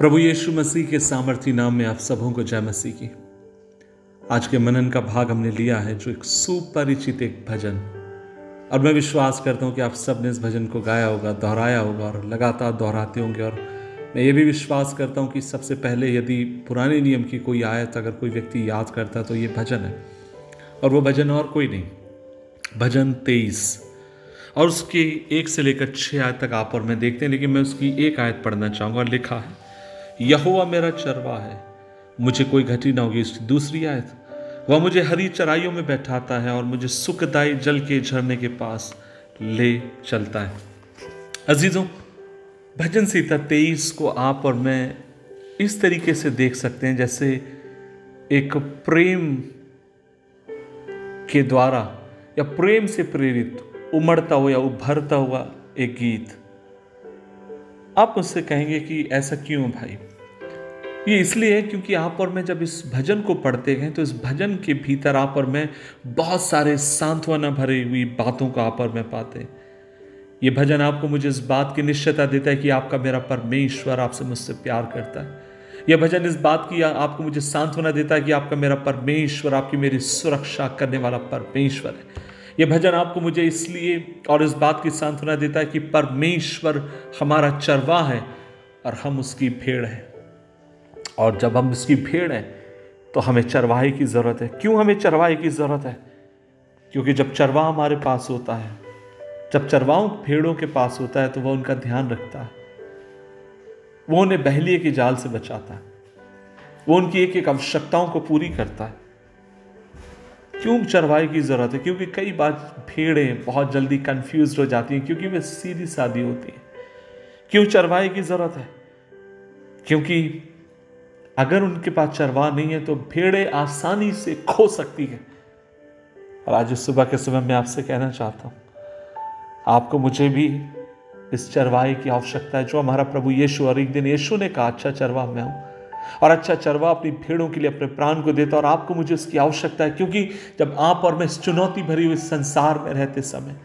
प्रभु यीशु मसीह के सामर्थ्य नाम में आप सबों को जय मसीह की। आज के मनन का भाग हमने लिया है, जो एक सुपरिचित एक भजन। और मैं विश्वास करता हूँ कि आप सबने इस भजन को गाया होगा, दोहराया होगा और लगातार दोहराते होंगे। और मैं ये भी विश्वास करता हूँ कि सबसे पहले यदि पुराने नियम की कोई आयत अगर कोई व्यक्ति याद करता तो ये भजन है। और वो भजन और कोई नहीं। भजन तेईस। और उसकी एक से लेकर छः आयत तक आप और मैं देखते हैं, लेकिन मैं उसकी एक आयत पढ़ना चाहूँगा और लिखा है। यहोवा मेरा चरवा है। मुझे कोई घटी ना होगी इसकी दूसरी आयत। वह मुझे हरी चराइयों में बैठाता है और मुझे सुखदायी जल के झरने के पास ले चलता है। अजीजों, भजन सीता तेईस को आप और मैं इस तरीके से देख सकते हैं, जैसे एक प्रेम के द्वारा या प्रेम से प्रेरित, उमड़ता हुआ या उभरता हुआ एक गीत। आप मुझसे कहेंगे कि ऐसा क्यों भाई? ये इसलिए है क्योंकि आप और मैं जब इस भजन को पढ़ते हैं तो इस भजन के भीतर आप और मैं बहुत सारे सांत्वना भरी हुई बातों को आप और मैं पाते ये भजन आपको मुझे इस बात की निश्चयता देता है कि आपका मेरा परमेश्वर आपसे मुझसे प्यार करता है। यह भजन इस बात की आपको मुझे सांत्वना देता है कि आपका मेरा परमेश्वर, आपकी मेरी सुरक्षा करने वाला परमेश्वर है। यह भजन आपको मुझे इसलिए और इस बात की सांत्वना देता है कि परमेश्वर हमारा चरवा है और हम उसकी भेड़ हैं। और जब हम उसकी भेड़ हैं तो हमें चरवाहे की ज़रूरत है। क्यों हमें चरवाहे की ज़रूरत है? क्योंकि जब चरवा हमारे पास होता है, जब चरवाओं भेड़ों के पास होता है तो वह उनका ध्यान रखता है। वो उन्हें बहलिए की जाल से बचाता है। वो उनकी एक एक आवश्यकताओं को पूरी करता है। क्यों चरवाई की ज़रूरत है? क्योंकि कई बार भेड़ें बहुत जल्दी कंफ्यूज हो जाती हैं क्योंकि वे सीधी सादी होती हैं। क्यों चरवाई की ज़रूरत है? क्योंकि अगर उनके पास चरवा नहीं है तो भेड़ें आसानी से खो सकती हैं। और आज इस सुबह के समय मैं आपसे कहना चाहता हूँ, आपको मुझे भी इस चरवाई की आवश्यकता है। जो हमारा प्रभु यीशु और एक दिन यीशु ने कहा अच्छा चरवा मैं हूँ। और अच्छा चरवा अपनी भेड़ों के लिए, अपने प्राण को देता और आपको मुझे उसकी आवश्यकता है। क्योंकि जब आप और मैं इस चुनौती भरी हुई संसार में रहते समय,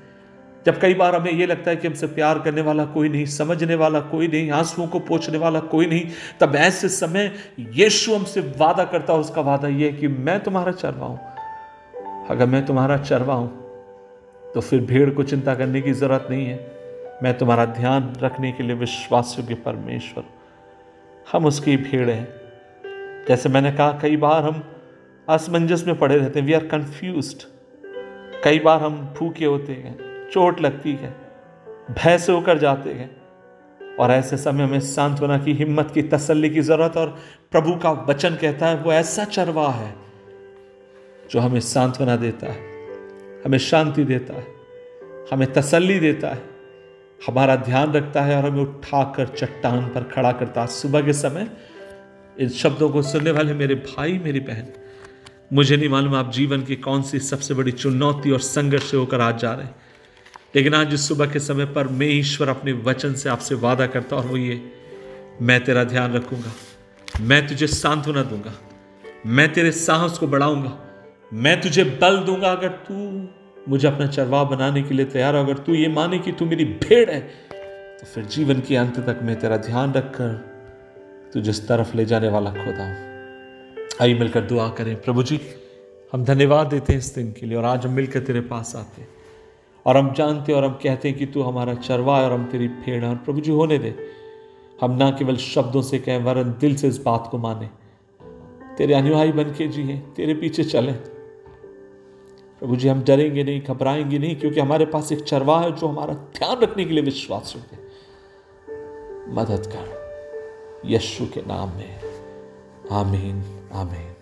जब कई बार हमें यह लगता है कि हमसे प्यार करने वाला कोई नहीं, समझने वाला कोई नहीं, आंसुओं को पोछने वाला कोई नहीं, तब ऐसे समय यीशु हमसे वादा करता और उसका वादा यह है कि मैं तुम्हारा चरवा हूँ। अगर मैं तुम्हारा चरवा हूँ तो फिर भीड़ को चिंता करने की ज़रूरत नहीं है। मैं तुम्हारा ध्यान रखने के लिए विश्वास योग्य परमेश्वर हम उसकी भीड़ हैं। जैसे मैंने कहा, कई बार हम असमंजस में पड़े रहते हैं। वी आर कन्फ्यूज़ कई बार हम भूखे होते हैं, चोट लगती है, भय से होकर जाते हैं। और ऐसे समय में सांत्वना की, हिम्मत की, तसल्ली की ज़रूरत और प्रभु का वचन कहता है, वो ऐसा चरवा है जो हमें सांत्वना देता है, हमें शांति देता है, हमें तसल्ली देता है। हमारा ध्यान रखता है और हमें उठाकर चट्टान पर खड़ा करता है। सुबह के समय इन शब्दों को सुनने वाले मेरे भाई, मेरी बहन, मुझे नहीं मालूम आप जीवन की कौन सी सबसे बड़ी चुनौती और संघर्ष से होकर आज जा रहे हैं। लेकिन आज इस सुबह के समय पर मैं ईश्वर अपने वचन से आपसे वादा करता और वो ये मैं तेरा ध्यान रखूँगा, मैं तुझे सांत्वना दूँगा, मैं तेरे साहस को बढ़ाऊँगा, मैं तुझे बल दूँगा। अगर तू मुझे अपना चरवा बनाने के लिए तैयार हो। अगर तू ये माने कि तू मेरी भेड़ है तो फिर जीवन के अंत तक मैं तेरा ध्यान रखकर तू जिस तरफ़ ले जाने वाला खुदा आइए मिलकर दुआ करें। प्रभु जी, हम धन्यवाद देते हैं इस दिन के लिए और आज हम मिलकर तेरे पास आते हैं। और हम जानते और हम कहते हैं कि तू हमारा चरवा है और हम तेरी भेड़ है। और प्रभु जी, होने दे। हम ना केवल शब्दों से कहें, वरन दिल से इस बात को माने। तेरे अनुयायी बन के जिए, तेरे पीछे चलें। प्रभु जी, हम डरेंगे नहीं, घबराएँगे नहीं, क्योंकि हमारे पास एक चरवा है जो हमारा ध्यान रखने के लिए विश्वास होते मदद कर, यशु के नाम में। आमीन आमीन।